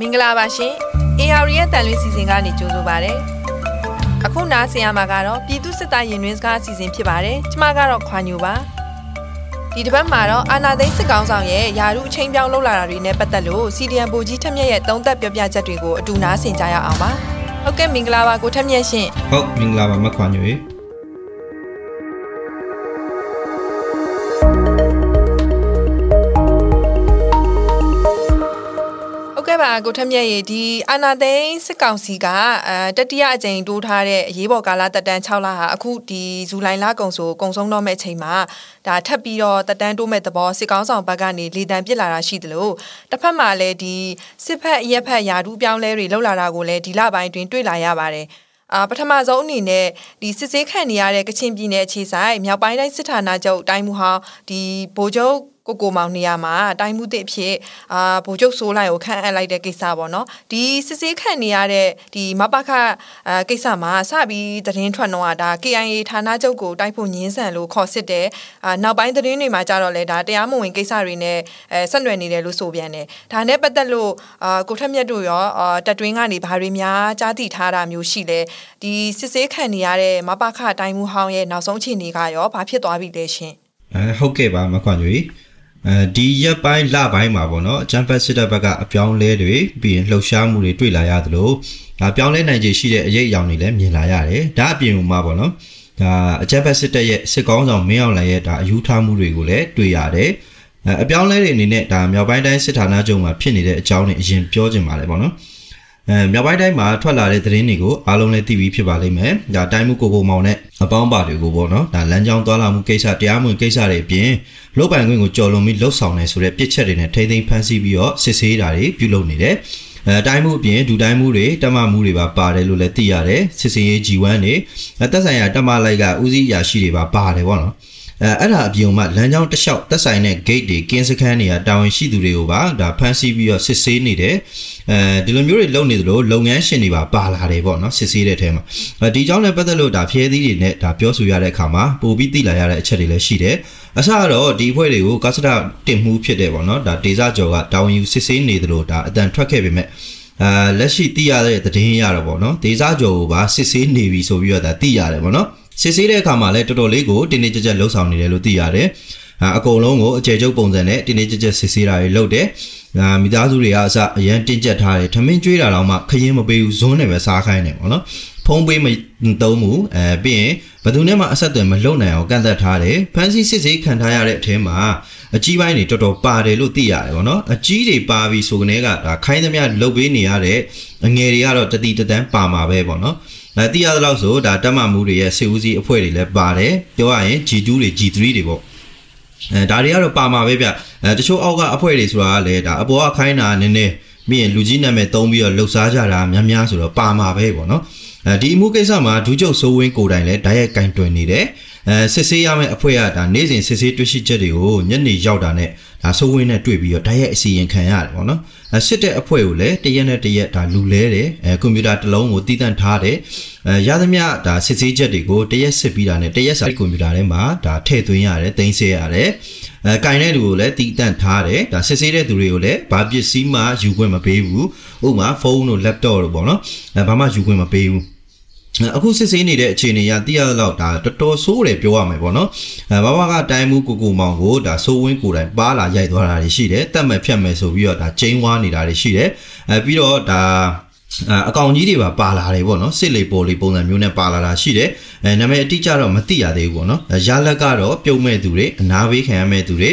မင်္ဂလာပါရှင် AR ရဲ့တန်လွင်စီစဉ်ကနေကြိုဆိုပါရစေအခုနားဆင်ရမှာကတော့ပြည်သူစစ်သားရင်တွင်စကားအစီအစဉ်ဖြစ်ပါတယ်ကျမကတော့ခွာညူပါဒီတစ်ပတ်မှာတော့အာနာသိန်းစစ်ကောင်းဆောင်ရဲ့ယာရုအချိန်ပြောင်းလှုပ်လာတာတွေနဲ့ပတ်သက်လို့ CDN ဘူကြီးထက်မြက်ရဲ့သုံးသက်ပြောပြချက်တွေကိုအတူနားဆင်ကြရအောင်ပါဟုတ်ကဲ့မင်္ဂလာပါကိုထက်မြက်ရှင်ဟုတ်မင်္ဂလာပါမခွာညွေဟု ကဲ့ပါကိုထက်မြက်ရေဒီအာနာသိန်းစစ်ကောင်စီကအဲတတိယအကြိမ်တိုးထားတဲ့အရေးပေါ်ကာလတက်တန်း6လဟာအခုဒီဇူလိုင်လကုန်ဆိုကုန်ဆုံးတော့မဲ့အချိန်မှာဒါထပ်ပြီးတော့တက်တန်းတိုးမဲ့သဘောစစ်ကောင်ဆောင်ဘက်ကနေလေတံပစ်လာတာရှိသလိုတစ်ဖက်မှာလည်းဒီစစ်ဖက်အရက်ဖက်ယာဒူးပြောင်းလဲတွေလှုပ်လာတာကိုလည်းဒီလပိုင်းတွင်တွေ့လာရပါတယ်အာပထမဆုံးအနေနဲ့ဒီစစ်ဆေးခံနေရတဲ့ကချင်ပြည်နယ်အခြေဆိုင်မြောက်ပိုင်းတိုင်းစစ်ဌာနချုပ်တိုင်းမှုဟောင်းဒီဗိုလ်ချုပ် ကိုကိုမောင်နေရာမှာတိုင်းမှုသစ်အဖြစ်အာဗိုလ်ချုပ်ဆိုးလိုက်ကိုခန့်အပ်လိုက်တဲ့ကိစ္စပေါ့နော်ဒီစစ်ဆေးခံနေရတဲ့ဒီမပခအာကိစ္စမှာစပြီးသတင်းထွက်တော့ဒါ KIA ဌာနချုပ်ကိုတိုက်ဖို့ညင်းဆန်လို့ခေါ်စစ်တယ်အာနောက်ပိုင်းသတင်းတွေမှာကြတော့လေဒါတရားမဝင်ကိစ္စတွေနဲ့အဲဆက်နွယ်နေတယ်လို့ဆိုပြန်တယ်ဒါနဲ့ပတ်သက်လို့အာကိုထက်မြတ်တို့ရောအာတက်တွင်းကနေဘာတွေများကြားသိထားတာမျိုးရှိလဲဒီစစ်ဆေးခံနေရတဲ့မပခတိုင်းမှုဟောင်းရဲ့နောက်ဆုံးအခြေအနေကရောဘာဖြစ်သွားပြီလဲရှင်အဲဟုတ်ကဲ့ပါမခွာညွေ အဲဒီရက်ပိုင်းလပိုင်းမှာပေါ့နော်အချမ်းဖက်စစ်တပ်ဘက်ကအပြောင်းလဲတွေပြီးရင်လှုပ်ရှားမှုတွေတွေ့လာရသလိုဒါပြောင်းလဲနိုင်ခြေရှိတဲ့အရေးအယောင်တွေလည်းမြင်လာရတယ်ဒါအပြင်မှာပေါ့နော်ဒါအချမ်းဖက်စစ်တပ်ရဲ့စစ်ကောင်းဆောင်မင်းအောင်လှိုင်ရဲ့ဒါအယူထားမှုတွေကိုလည်းတွေ့ရတယ်အဲအပြောင်းလဲတွေအနေနဲ့ဒါမြောက်ပိုင်းတိုင်းစစ်ဌာနချုပ်မှာဖြစ်နေတဲ့အကြောင်းတွေအရင်ပြောချင်ပါတယ်ပေါ့နော် အဲမြောက်ပိုင်းတိုင်းမှာထွက်လာတဲ့သတင်းတွေကိုအားလုံးလည်းသိပြီးဖြစ်ပါလိမ့်မယ်။ဒါတိုင်းမှုကိုကိုမောင်နဲ့အပေါင်းပါတွေကိုပေါ့နော်။ဒါလမ်းကြောင်းသွားလာမှုကိစ္စတရားမဝင်ကိစ္စတွေအပြင်လုတ်ပိုင်ခွင့်ကိုကြော်လွန်ပြီးလှုပ်ဆောင်နေဆိုတဲ့ပြစ်ချက်တွေနဲ့ထိမ့်သိမ်းဖမ်းဆီးပြီးတော့စစ်ဆေးတာတွေပြုလုပ်နေတယ်။အဲတိုင်းမှုအပြင်ဒူတိုင်းမှုတွေတမမှုတွေပါပါတယ်လို့လည်းသိရတယ်။စစ်စင်ရေး G1 တွေအသက်ဆိုင်ရာတမလိုက်ကဦးစီးရာရှိတွေပါပါတယ်ပေါ့နော်။ အဲအဲ့ဒါအပြင်မှာလမ်းကြောင်းတစ်လျှောက်သက်ဆိုင်တဲ့ gate တွေကင်းစခန်းတွေကတာဝန်ရှိသူတွေကိုပါဒါဖမ်းဆီးပြီးတော့စစ်ဆေးနေတယ်အဲဒီလိုမျိုးတွေလုပ်နေသလိုလုပ်ငန်းရှင်တွေပါပါလာတယ်ပေါ့နော်စစ်ဆေးတဲ့အထဲမှာအဲဒီကြောင့်လည်းပတ်သက်လို့ဒါဖျဲသီးတွေနဲ့ဒါပြောဆိုရတဲ့အခါမှာပိုပြီးသိလာရတဲ့အချက်တွေလည်းရှိတယ်အစကတော့ဒီအဖွဲ့တွေကိုကာစတာတင်မှုဖြစ်တယ်ပေါ့နော်ဒါဒေဇာကျော်ကတာဝန်ယူစစ်ဆေးနေသလိုဒါအတန်ထွက်ခဲ့ပေမဲ့အာလက်ရှိသိရတဲ့သတင်းရတော့ပေါ့နော်ဒေဇာကျော်ကိုပါစစ်ဆေးနေပြီဆိုပြီးတော့ဒါသိရတယ်ပေါ့နော် စစ်ဆေးတဲ့အခါမှာလည်းတော်တော်လေးကိုတင်းတင်းကြပ်ကြပ်လှုပ်ဆောင်နေတယ်လို့သိရတယ်။အကုန်လုံးကိုအကျယ်ချုပ်ပုံစံနဲ့တင်းတင်းကြပ်ကြပ်စစ်ဆေးတာတွေလုပ်တယ်။အာမိသားစုတွေကအစအရန်တင်းကျပ်ထားတယ်။ထမင်းကျွေးတာတော့မှခရင်မပေးဘူးဇွန်းနဲ့ပဲစားခိုင်းတယ်ပေါ့နော်။ဖုံးပေးမသုံးဘူးအဲပြီးရင်ဘယ်သူနဲ့မှအဆက်အသွယ်မလုပ်နိုင်အောင်ကန့်သက်ထားတယ်။ဖန်စီစစ်ဆေးခံထားရတဲ့အထဲမှာအကြီးပိုင်းတွေတော်တော်ပါတယ်လို့သိရတယ်ပေါ့နော်။အကြီးတွေပါပြီဆိုကနေကဒါခိုင်းသမျှလုတ်ပေးနေရတဲ့အငယ်တွေကတော့တတိတတန်းပါမှာပဲပေါ့နော်။ အဲသိရသလောက်ဆိုဒါတက်မှမှုတွေရဲ့စေဦးစီးအဖွဲ့တွေလည်းပါတယ်ပြောရရင် G2 တွေ G3 တွေပေါ့အဲဒါတွေကတော့ပါမှာပဲဗျအဲတချို့အောက်ကအဖွဲ့တွေဆိုတာကလည်းဒါအပေါ်ကခိုင်းတာနည်းနည်းပြီးရင်လူကြီးနာမည်သုံးပြီးတော့လှုပ်ရှားကြတာများများဆိုတော့ပါမှာပဲပေါ့နော်အဲဒီအမှုကိစ္စမှာဒူးကျုပ်စိုးဝင်းကိုတိုင်လည်းဓာတ်ရိုက်ကင်တွင်နေတယ်အဲစစ်ဆေးရမယ့်အဖွဲ့ကဒါနေ့စဉ်စစ်ဆေးတွေ့ရှိချက်တွေကိုညနေရောက်တာနဲ့ဒါစိုးဝင်းနဲ့တွေ့ပြီးတော့ဓာတ်ရိုက်အစီရင်ခံရတယ်ပေါ့နော်အဲ စစ်တဲ့အဖွဲ့ကိုလည်းတရက်နဲ့တရက်ဒါလူလဲတယ်အဲကွန်ပျူတာတစ်လုံးကိုတည်တံ့ထားတယ်အဲရသမျှဒါစစ်ဆေးချက်တွေကိုတရက်စစ်ပြီးတာနဲ့တရက်စာကွန်ပျူတာထဲမှာဒါထည့်သွင်းရတယ်တင်ဆေးရတယ်အဲကင်တဲ့လူကိုလည်းတည်တံ့ထားတယ်ဒါစစ်ဆေးတဲ့သူတွေကိုလည်းဘာပစ္စည်းမှယူခွင့်မပေးဘူးဥပမာဖုန်းတို့ laptop တို့ပေါ့နော်အဲဘာမှယူခွင့်မပေးဘူး အခုစစ်ဆေးနေတဲ့အခြေအနေကသိရတော့ဒါတော်တော်ဆိုးတယ်ပြောရမယ်ပေါ့နော်အဲဘာဘာကတိုင်းမှုကိုကိုမောင်ကိုဒါဆိုးဝင်းကိုတိုင်ပါလာရိုက်သွားတာတွေရှိတယ်တက်မဲ့ဖြတ်မဲ့ဆိုပြီးတော့ဒါကျင်းဝါနေတာတွေရှိတယ်အဲပြီးတော့ဒါအကောင်ကြီးတွေပါပါလာတယ်ပေါ့နော်စစ်လေပေါ်လေးပုံစံမျိုးနဲ့ပါလာတာရှိတယ်အဲနာမည်အတိအကျတော့မသိရသေးဘူးပေါ့နော်ရလက်ကတော့ပြုံးမဲ့သူတွေအနာဘေးခံရမဲ့သူတွေ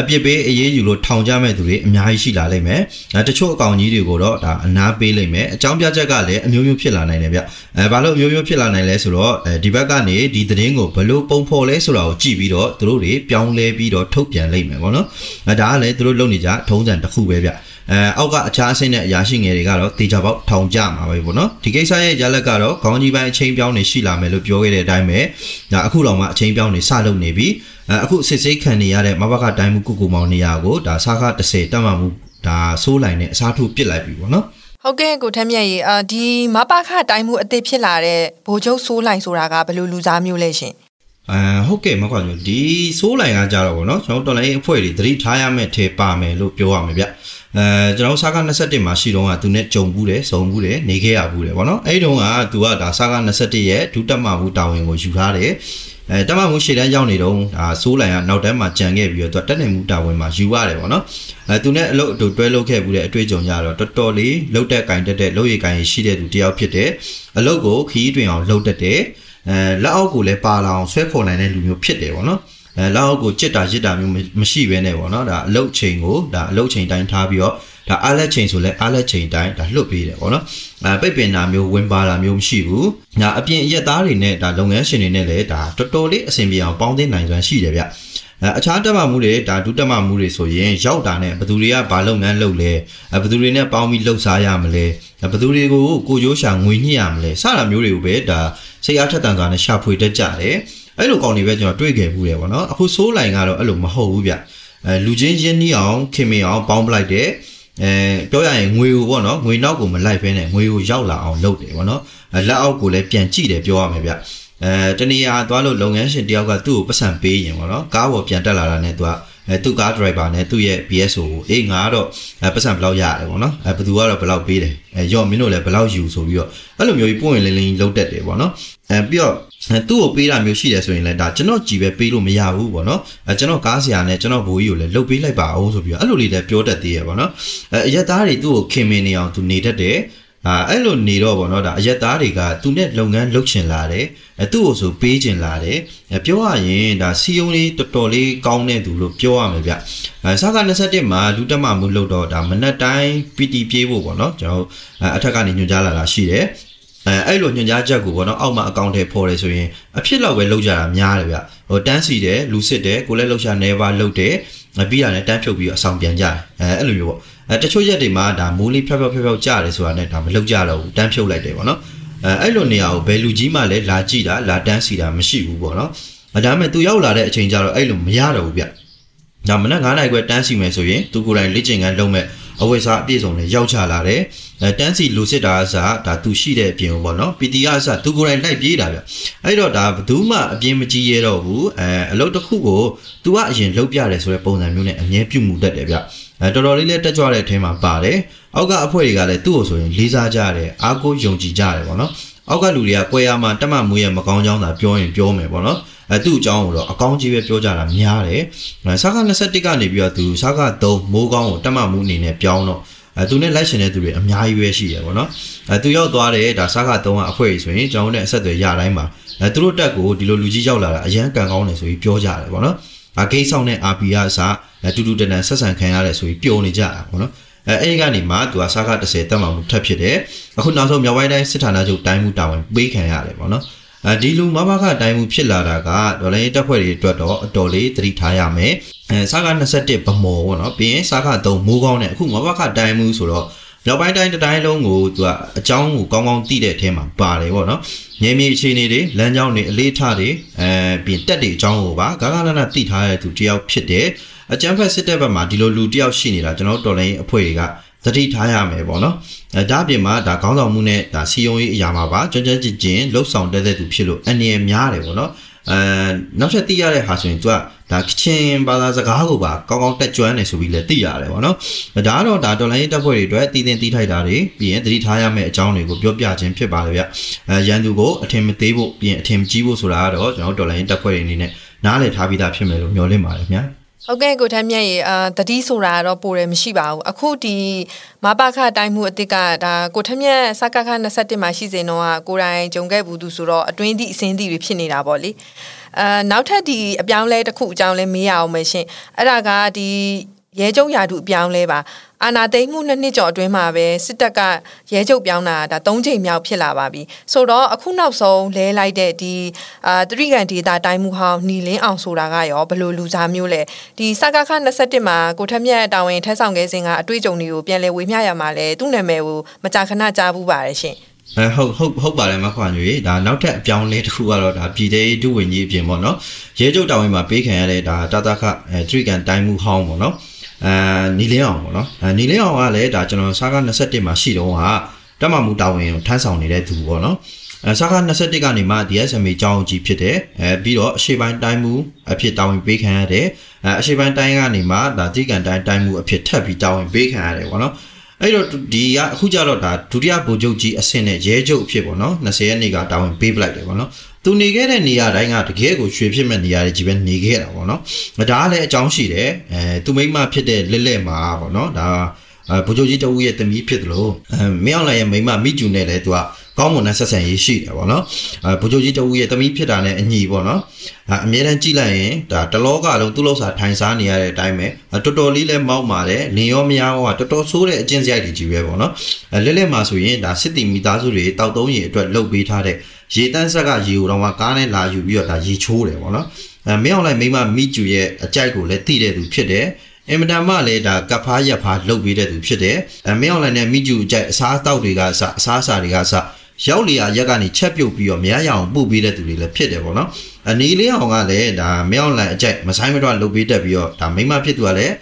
အပြစ်ပေးအေးအေးယူလို့ထောင်ကြမဲ့သူတွေအများကြီးရှိလာလိမ့်မယ်။အဲတချို့အကောင်ကြီးတွေကိုတော့ဒါအနာပေးလိမ့်မယ်။အကြောင်းပြချက်ကလည်းအမျိုးမျိုးဖြစ်လာနိုင်တယ်ဗျ။အဲဘာလို့အမျိုးမျိုးဖြစ်လာနိုင်လဲဆိုတော့အဲဒီဘက်ကနေဒီသတင်းကိုဘလို့ပုံဖော်လဲဆိုတာကိုကြည့်ပြီးတော့သူတို့တွေပြောင်းလဲပြီးတော့ထုတ်ပြန်လိမ့်မယ်ပေါ့နော်။အဲဒါကလည်းသူတို့လုပ်နေကြထုံးစံတစ်ခုပဲဗျ။အဲအောက်ကအခြားအဆင့်နဲ့အရာရှိငယ်တွေကတော့တေချာပေါက်ထောင်ကြမှာပဲပေါ့နော်ဒီကိစ္စရဲ့ရလက်ကတော့ခေါင်းကြီးပိုင်းအချိန်ပြောင်းနေရှိလာမယ်လို့ပြောခဲ့တဲ့အတိုင်းပဲဒါအခုတော့မှအချိန်ပြောင်းနေစလုပ်နေပြီ အခုစစ်ဆေးခံနေရတဲ့မဘကတိုင်းမှုကုကူမောင်နေရာကိုဒါစားခ30တက်မှမှုဒါဆိုးလိုက်နဲ့အစားထိုးပစ်လိုက်ပြီပေါ့နော်ဟုတ်ကဲ့ကိုထမ်းမြတ်ရေအာဒီမပခတိုင်းမှုအစ်စ်ဖြစ်လာတဲ့ဘိုလ်ချုပ်ဆိုးလိုက်ဆိုတာကဘယ်လိုလူစားမျိုးလဲရှင်အဲဟုတ်ကဲ့မကွာညိုဒီဆိုးလိုင်ကကြတော့ဗောနော်ကျွန်တော်တော်လိုင်းအဖွဲ့တွေသတိထားရမယ့်ထဲပါမယ်လို့ပြောရမှာဗျအဲကျွန်တော်စာက21မှာရှိတော့ကသူနဲ့ကြုံဘူးတယ်စုံဘူးတယ်နေခဲ့ရဘူးတယ်ဗောနော်အဲ့တုန်းကသူကဒါစာက21ရဲ့ဒုတက်မမှုတာဝန်ကိုယူထားတယ် အဲတက်မမှုရှေ့တန်းရောက်နေတော့ဒါဆိုးလိုင်ကနောက်တန်းမှာကြံခဲ့ပြီးတော့သူတက်နေမှုတာဝန်မှာယူရတယ်ဗောနော်အဲသူနဲ့အလုပ်အတူတွဲလုပ်ခဲ့ဘူးတဲ့အတွေ့အကြုံရတော့တော်တော်လေးလှုပ်တဲ့ကင်တက်တဲ့လုပ်ရည်ကင်ရှိတဲ့သူတယောက်ဖြစ်တယ်အလုပ်ကိုခီးတွင်အောင်လှုပ်တတ်တယ်အဲလက်အောက်ကိုလည်းပါလာအောင်ဆွဲခေါ်နိုင်တဲ့လူမျိုးဖြစ်တယ်ဗောနော်အဲလက်အောက်ကိုကြစ်တာရစ်တာမျိုးမရှိဘဲနဲ့ဗောနော်ဒါအလုပ်ချိန်ကိုဒါအလုပ်ချိန်တိုင်းထားပြီးတော့ ဒါအားလက်ချိန်ဆိုလဲအားလက်ချိန်တိုင်းဒါလွတ်ပေးတယ်ဗောနော်အဲပိတ်ပင်တာမျိုးဝင်ပါတာမျိုးမရှိဘူးဒါအပြင်ရက်သားတွေနဲ့ဒါလုပ်ငန်းရှင်တွေနဲ့လည်းဒါတော်တော်လေးအဆင်ပြေအောင်ပေါင်းသင်းနိုင်စွမ်းရှိတယ်ဗျအဲအခြားတက်မှမှုတွေဒါဒုတက်မှမှုတွေဆိုရင်ရောက်တာနဲ့ဘယ်သူတွေကဘာလုပ်ငန်းလုပ်လဲဘယ်သူတွေနဲ့ပေါင်းပြီးလှုပ်ရှားရမလဲဘယ်သူတွေကိုကိုကြိုးရှာငွေညှိရမလဲစတာမျိုးတွေကိုပဲဒါစိတ်အားထက်သန်စွာနဲ့ရှာဖွေတတ်ကြတယ်အဲ့လိုကောင်းနေပဲကျွန်တော်တွေ့ခဲ့ဘူးတယ်ဗောနော်အခုဆိုးလိုင်ကတော့အဲ့လိုမဟုတ်ဘူးဗျအဲလူချင်းချင်းနှီးအောင်ခင်မင်အောင်ပေါင်းပလိုက်တဲ့ အဲပြောရရင်ငွေကိုပေါ့နော်ငွေနောက်ကိုမလိုက်ဖဲနဲ့ငွေကိုရောက်လာအောင်လုပ်တယ်ပေါ့နော်လက်အောက်ကိုလည်းပြန်ကြည့်တယ်ပြောရမယ်ဗျအဲတနေရာသွားလို့လုပ်ငန်းရှင်တယောက်ကသူ့ကိုပတ်စံပေးရင်ပေါ့နော်ကားပေါ်ပြန်တက်လာတာနဲ့သူကအဲသူ့ကားဒရိုက်ဘာနဲ့သူ့ရဲ့ BSO ကိုအေးငါကတော့အဲပတ်စံဘယ်လောက်ရတယ်ပေါ့နော်အဲဘယ်သူကတော့ဘယ်လောက်ပေးတယ်အဲရော့မင်းတို့လည်းဘယ်လောက်ယူဆိုပြီးတော့အဲ့လိုမျိုးကြီးပွင့်လင်းလင်းလုံးတက်တယ်ပေါ့နော်အဲပြီးတော့ သူ့ကိုပေးတာမျိုးရှိတယ်ဆိုရင်လည်းဒါကျွန်တော်ကြည်ပဲပေးလို့မရဘူးပေါ့နော်အဲကျွန်တော်ကားဆရာနဲ့ကျွန်တော်ဘိုးကြီးကိုလည်းလှုပ်ပေးလိုက်ပါအောင်ဆိုပြီးတော့အဲ့လိုလေးလည်းပြောတတ်သေးရပေါ့နော်အဲအရက်သားတွေသူ့ကိုခင်မင်နေအောင်သူနေတတ်တယ်အာအဲ့လိုနေတော့ဗောနော်ဒါအရက်သားတွေကသူနဲ့လုပ်ငန်းလုပ်ချင်လာတယ်အဲသူ့ကိုဆိုပေးချင်လာတယ်အဲပြောရရင်ဒါစီယုံလေးတော်တော်လေးကောင်းတဲ့သူလို့ပြောရမယ်ဗျအဲစကား21မှာလူတက်မှမှုလုပ်တော့ဒါမနက်တိုင်း PT ပြေးဖို့ဗောနော်ကျွန်တော်အထက်ကနေညွှန်ကြားလာတာရှိတယ် အဲအဲ့လိုညွှန်ကြားချက်ကိုပေါ့နော်အောက်မှာအကောင့်ထဲပေါ်တယ်ဆိုရင်အဖြစ်လောက်ပဲလောက်ကြတာများတယ်ဗျဟိုတန်းစီတယ်လူစစ်တယ်ကိုလည်းလောက်ချနေပါလောက်တယ်ပြီးတာနဲ့တန်းဖြုတ်ပြီးအဆောင်ပြန်ကြတယ်အဲအဲ့လိုမျိုးပေါ့အဲတချို့ရက်တွေမှာဒါမိုးလေးဖြောက်ဖြောက်ဖြောက်ဖြောက်ကြတယ်ဆိုတာနဲ့ဒါမလောက်ကြတော့ဘူးတန်းဖြုတ်လိုက်တယ်ပေါ့နော်အဲအဲ့လိုနေရာကိုဘယ်လူကြီးမှလည်းလာကြည့်တာလာတန်းစီတာမရှိဘူးပေါ့နော်ဒါပေမဲ့သူရောက်လာတဲ့အချိန်ကျတော့အဲ့လိုမရတော့ဘူးဗျဒါမနက်9နာရီခွဲတန်းစီမယ်ဆိုရင်သူကိုယ်တိုင်လေ့ကျင့်ခန်းလုပ်မဲ့ အဝိစားအပြည့်စုံနဲ့ရောက်ချလာတယ်အဲတန်းစီလူစစ်တာအစားဒါသူရှိတဲ့အပြင်ပေါ့နော် PT ကအစားသူကိုယ်တိုင်လိုက်ပြေးတာဗျအဲ့တော့ဒါဘယ်သူမှအပြင်မကြည့်ရတော့ဘူးအဲအလုပ်တစ်ခုကို तू ကအရင်လုပ်ပြတယ်ဆိုတဲ့ပုံစံမျိုးနဲ့အမြဲပြုမှုတတ်တယ်ဗျအဲတော်တော်လေးလည်းတက်ကြွတဲ့အထဲမှာပါတယ်အောက်ကအဖွဲ့တွေကလည်းသူ့ကိုဆိုရင်လေးစားကြတယ်အားကိုးယုံကြည်ကြတယ်ပေါ့နော် အောက်ကလူတွေကကွဲရမှာတက်မှမွေးရမကောင်းကြောင်းသာပြောရင်ပြောမယ်ပေါ့နော်အဲသူ့အကြောင်းကိုတော့အကောင်းကြီးပဲပြောကြတာများတယ်စာက21ကနေပြီးတော့သူစာက3မိုးကောင်းကိုတက်မှမှုအနေနဲ့ပြောင်းတော့အဲသူနဲ့လိုက်ရှင်တဲ့သူတွေအများကြီးပဲရှိရပေါ့နော်အဲသူရောက်သွားတယ်ဒါစာက3ကအဖွဲ့ကြီးဆိုရင်ကျွန်တော်နဲ့အဆက်အသွယ်ရတိုင်းမှာအဲသူတို့တက်ကိုဒီလိုလူကြီးရောက်လာတာအရန်ကန်ကောင်းတယ်ဆိုပြီးပြောကြတယ်ပေါ့နော်အဂိတ်ဆောင်တဲ့ RP ကအစားတူတူတန်တန်ဆက်ဆံခံရတယ်ဆိုပြီးပျော်နေကြတာပေါ့နော် အဲအဲ့ဒီကနေမှသူကစားက30တက်မှမှုထပ်ဖြစ်တယ်အခုနောက်ဆုံးမြောက်ပိုင်းတိုင်းစစ်ဌာနချုပ်တိုင်းမှုတာဝန်ပေးခံရတယ်ပေါ့နော်အဲဒီလူမဘခတိုင်းမှုဖြစ်လာတာကဒေါ်လာရေးတက်ဖွဲ့တွေအတွက်တော့အတော်လေးသတိထားရမယ်အဲစားက21ဗမော်ပေါ့နော်ပြီးရင်စားက3မိုးကောင်းတဲ့အခုမဘခတိုင်းမှုဆိုတော့မြောက်ပိုင်းတိုင်းတိုင်းလုံးကိုသူကအကြောင်းကိုကောင်းကောင်းသိတဲ့အထဲမှာပါတယ်ပေါ့နော်ငြိမ်းမြေအခြေအနေတွေလမ်းကြောင်းတွေအလေးထားတွေအဲပြီးတက်တွေအကြောင်းကိုပါဂါဂလနာသိထားတဲ့သူတယောက်ဖြစ်တယ် အကျန်းဖက်စစ်တပ်ဘက်မှာဒီလိုလူတယောက်ရှိနေတာကျွန်တော်တော်လိုင်းအဖွဲ့တွေကသတိထားရမယ်ပေါ့နော်အဲဒါအပြင်မှာဒါခေါင်းဆောင်မှုနဲ့ဒါစီယုံရေးအရာမှာပါကြွကြွကြင်ကျင်လှုပ်ဆောင်တဲ့တဲ့သူဖြစ်လို့အနေရများတယ်ပေါ့နော်အဲနောက်ထပ်သိရတဲ့ဟာဆိုရင်သူကဒါကချင်ဘာသာစကားကိုပါကောင်းကောင်းတက်ကြွနေဆိုပြီးလည်းသိရတယ်ပေါ့နော်ဒါကတော့ဒါတော်လိုင်းတပ်ဖွဲ့တွေအတွက်တည်တင်တည်ထိုက်တာတွေပြီးရင်သတိထားရမယ့်အကြောင်းတွေကိုပြောပြခြင်းဖြစ်ပါတယ်ဗျအဲရန်သူကိုအထင်မသေးဖို့ပြီးရင်အထင်မကြီးဖို့ဆိုတာကတော့ကျွန်တော်တော်လိုင်းတပ်ဖွဲ့တွေအနေနဲ့နားလည်ထားပြီးသားဖြစ်မယ်လို့မျှော်လင့်ပါတယ်ခင်ဗျာ ဟုတ်ကဲ့ကိုထမ်းမြတ်ရေအာတတိဆိုတာတော့ပိုတယ်မရှိပါဘူးအခုဒီမပခတိုင်းမှုအစ်စ်ကဒါကိုထမ်းမြတ်စကခ21မှာရှိစဉ်တော့ကိုတိုင်ဂျုံခဲ့ဘူးသူဆိုတော့အတွင်းသည့်အစင်းသည့်တွေဖြစ်နေတာပေါ့လေအာနောက်ထပ်ဒီအပြောင်းလဲတစ်ခုအကြောင်းလဲမေးရအောင်မယ်ရှင်အဲ့ဒါကဒီ ရဲကျုံရာထူအပြောင်းလဲပါအာနာသိမ့်မှုနှစ်နှစ်ကျော်အတွင်းမှာပဲစစ်တပ်ကရဲချုပ်ပြောင်းတာဒါ၃ချိန်မြောက်ဖြစ်လာပါပြီဆိုတော့အခုနောက်ဆုံးလဲလိုက်တဲ့ဒီအာတရိကန်ဒေတာတိုင်းမှုဟောင်းหนีလင်းအောင်ဆိုတာကရောဘယ်လိုလူစားမျိုးလဲဒီစကားခ21မှာကိုထက်မြက်တာဝန်ထက်ဆောင်ခဲ့စဉ်ကအတွေ့အကြုံတွေကိုပြန်လည်ဝေမျှရမှာလဲသူ့နာမည်ကိုမကြာခဏကြားဘူးပါတယ်ရှင်အဲဟုတ်ဟုတ်ဟုတ်ပါတယ်မခွန်ကြီးဒါနောက်ထပ်အပြောင်းလဲတစ်ခုကတော့ဒါပြည်သေးဒုဝင်ကြီးအပြင်ပေါ့နော်ရဲချုပ်တာဝန်မှာပေးခံရတဲ့ဒါတာတာခအဲထရိကန်တိုင်းမှုဟောင်းပေါ့နော် အာနီလင်းအောင်ပေါ့နော်အာနီလင်းအောင်ကလည်းဒါကျွန်တော်စားက21မှာရှိတော့ဟာတက်မမှုတာဝန်ကိုထမ်းဆောင်နေတဲ့သူပေါ့နော်အဲစကား21ကနေမှ DSMA ကျောင်းကြီးဖြစ်တယ်အဲပြီးတော့အရှိပိုင်းတိုင်းမှုအဖြစ်တာဝန်ပေးခံရတယ်အဲအရှိပိုင်းတိုင်းကနေမှဒါတိကန်တိုင်းတိုင်းမှုအဖြစ်ထပ်ပြီးတာဝန်ပေးခံရတယ်ပေါ့နော်အဲ့တော့ဒီကအခုကြတော့ဒါဒုတိယဗိုလ်ချုပ်ကြီးအဆင့်နဲ့ရဲချုပ်အဖြစ်ပေါ့နော်20ရက်နေ့ကတာဝန်ပေးပလိုက်တယ်ပေါ့နော် သူနေခဲ့တဲ့နေရာတိုင်းကတကယ်ကိုရွှေဖြစ်မဲ့နေရာတွေကြီးပဲနေခဲ့တာပေါ့နော်ဒါကလည်းအကြောင်းရှိတယ်အဲသူမိမဖြစ်တဲ့လက်လက်မှာပေါ့နော်ဒါအဲဗိုလ်ချုပ်ကြီးတဦးရဲ့တမီးဖြစ်တယ်လို့အဲမင်းအောင်လှိုင်ရဲ့မိမမိကျူနဲ့လည်းသူကကောင်းမွန်တဲ့ဆက်ဆံရေးရှိတယ်ပေါ့နော်အဲဗိုလ်ချုပ်ကြီးတဦးရဲ့တမီးဖြစ်တာနဲ့အညီပေါ့နော်အဲအမြဲတမ်းကြည့်လိုက်ရင်ဒါတလောကလုံးသူ့လောက်စာထိုင်စားနေရတဲ့အတိုင်းပဲတော်တော်လေးလဲမောက်ပါတယ်လင်ရောမယားရောတော်တော်ဆိုးတဲ့အကျင့်စရိုက်တွေကြီးပဲပေါ့နော်အဲလက်လက်မှာဆိုရင်ဒါစစ်တီမိသားစုတွေတောက်သုံးရေအတွက်လှုပ်ပေးထားတဲ့ ရေတန်းဆက်ကရေကိုတော့ကားနဲ့လာယူပြီးတော့ဒါရေချိုးတယ်ပေါ့နော်အဲမင်းအောင်လိုက်မိမမိကျူရဲ့အကြိုက်ကိုလည်းသိတဲ့သူဖြစ်တယ်အင်မတန်မှလည်းဒါကပ်ဖားရက်ဖားလုပ်ပေးတဲ့သူဖြစ်တယ်။အမင်းအောင်လိုင်းနဲ့မိကျူအကြိုက်အစားအသောက်တွေကစအစားအစာတွေကစရောက်လျာရက်ကနေချက်ပြုတ်ပြီးတော့မရရအောင်ပို့ပေးတဲ့သူတွေလည်းဖြစ်တယ်ပေါ့နော်။အနေလေးအောင်ကလည်းဒါမင်းအောင်လိုင်းအကြိုက်မဆိုင်မတော့လုပ်ပေးတတ်ပြီးတော့ဒါမိမဖြစ်သူကလည်း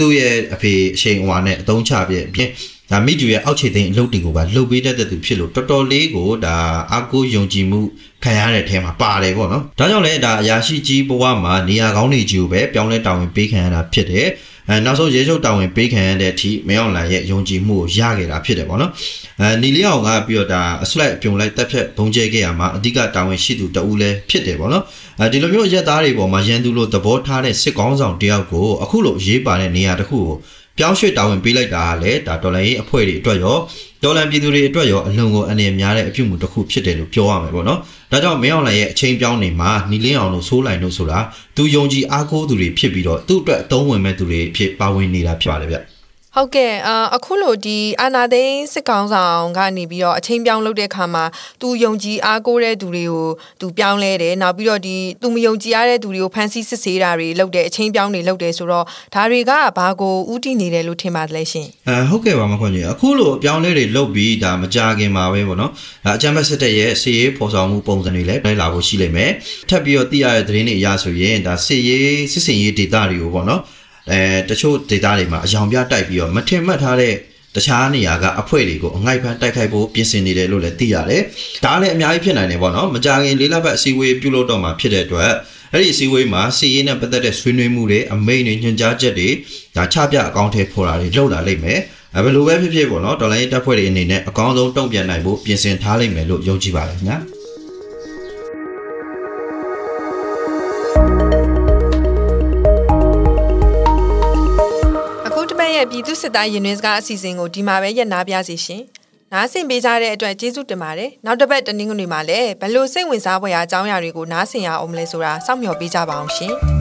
သူ့ရဲ့အဖေအချိန်ဟွာနဲ့အတုံးချပြည့်ပြင် ဒါမိကျူရဲ့အောက်ခြေသိမ်းအလုပ်တွေကိုပါလှုပ်ပေးတတ်တဲ့သူဖြစ်လို့တော်တော်လေးကိုဒါအကူယုံကြည်မှုခံရတဲ့အထဲမှာပါတယ်ပေါ့နော်။ဒါကြောင့်လည်းဒါအရာရှိကြီးဘဝမှာနေရာကောင်းနေကြီးကိုပဲပြောင်းလဲတာဝန်ပေးခံရတာဖြစ်တယ်။အဲနောက်ဆုံးရေချုပ်တာဝန်ပေးခံရတဲ့အထိမင်းအောင်လှိုင်ရဲ့ယုံကြည်မှုကိုရခဲ့တာဖြစ်တယ်ပေါ့နော်အဲနီလီအောင်ကပြီးတော့ဒါအစလိုက်ပြုံလိုက်တက်ဖြတ်ဘုံကျဲခဲ့ရမှာအဓိကတာဝန်ရှိသူတဦးလည်းဖြစ်တယ်ပေါ့နော်အဲဒီလိုမျိုးရက်သားတွေပေါ်မှာရန်သူလိုသဘောထားတဲ့စစ်ကောင်းဆောင်တယောက်ကိုအခုလိုရေးပါတဲ့နေရာတစ်ခုကို ပြောင်းရွှေ့တာဝန်ပေးလိုက်တာကလည်းဒါဒေါ်လာရေးအဖွဲ့တွေအတွက်ရောဒေါ်လာပြည်သူတွေအတွက်ရောအလွန်ကိုအနေများတဲ့အပြုမှုတစ်ခုဖြစ်တယ်လို့ပြောရမယ်ပေါ့နော်။ဒါကြောင့်မင်းအောင်လှိုင်ရဲ့အချိန်ပြောင်းနေမှာနီလင်းအောင်တို့ဆိုးလိုက်တို့ဆိုတာသူယုံကြည်အားကိုးသူတွေဖြစ်ပြီးတော့သူ့အတွက်အသုံးဝင်မဲ့သူတွေဖြစ်ပါဝင်နေတာဖြစ်ပါတယ်ဗျ။ ဟုတ်ကဲ့အခုလိုဒီအာနာသိန်းစစ်ကောင်ဆောင်ကနေပြီးတော့အချင်းပြောင်းလုပ်တဲ့ခါမှာသူယုံကြည်အားကိုးတဲ့သူတွေကိုသူပြောင်းလဲတယ်နောက်ပြီးတော့ဒီသူမယုံကြည်ရတဲ့သူတွေကိုဖန်ဆီးစစ်ဆေးတာတွေလုပ်တယ်အချင်းပြောင်းတွေလုပ်တယ်ဆိုတော့ဒါတွေကဘာကိုဥတည်နေတယ်လို့ထင်ပါတယ်ရှင်အဲဟုတ်ကဲ့ပါမခွန်ကြီးအခုလိုအပြောင်းလဲတွေလုပ်ပြီးဒါမကြခင်မှာပဲပေါ့နော်ဒါအကြမ်းဖက်စစ်တပ်ရဲ့စီရေးဖော်ဆောင်မှုပုံစံတွေလည်းလိုက်လာဖို့ရှိလိမ့်မယ်ထပ်ပြီးတော့သိရတဲ့သတင်းတွေအရဆိုရင်ဒါစီရေးစစ်စင်ရေးဒေတာတွေကိုပေါ့နော် အဲတချို့ data တွေမှာအယောင်ပြတိုက်ပြီးတော့မထင်မှတ်ထားတဲ့တခြားနေရာကအဖွဲတွေကိုအငိုက်ဖန်တိုက်ခိုက်ဖို့ပြင်ဆင်နေတယ်လို့လည်းသိရတယ်။ဒါလည်းအများကြီးဖြစ်နိုင်တယ်ပေါ့နော်။မကြခင်လေးလပတ်အစည်းအဝေးပြုလုပ်တော့မှာဖြစ်တဲ့အတွက်အဲ့ဒီအစည်းအဝေးမှာစီရေးနဲ့ပတ်သက်တဲ့ဆွေးနွေးမှုတွေအမိန့်တွေညွှန်ကြားချက်တွေဒါချပြအကောင့်ထဲဖော်တာတွေလုပ်လာလိမ့်မယ်။အဲဘယ်လိုပဲဖြစ်ဖြစ်ပေါ့နော်။ဒေါ်လာရေးတပ်ဖွဲ့တွေအနေနဲ့အကောင်းဆုံးတုံ့ပြန်နိုင်ဖို့ပြင်ဆင်ထားလိမ့်မယ်လို့ယုံကြည်ပါတယ်ခင်ဗျာ။ ရဲ့ပြည်သူစစ်သားရင်တွင်စကားအစီအစဉ်ကိုဒီမှာပဲရပ်နာပြစီရှင်။နားဆင်ပေးကြတဲ့အတွက်ကျေးဇူးတင်ပါတယ်။နောက်တစ်ပတ်တနင်္ဂနွေမှာလည်းဘလို့စိတ်ဝင်စားဖွယ်ရာအကြောင်းအရာတွေကိုနားဆင်ရအောင်မလဲဆိုတာစောင့်မျှော်ပေးကြပါအောင်ရှင်။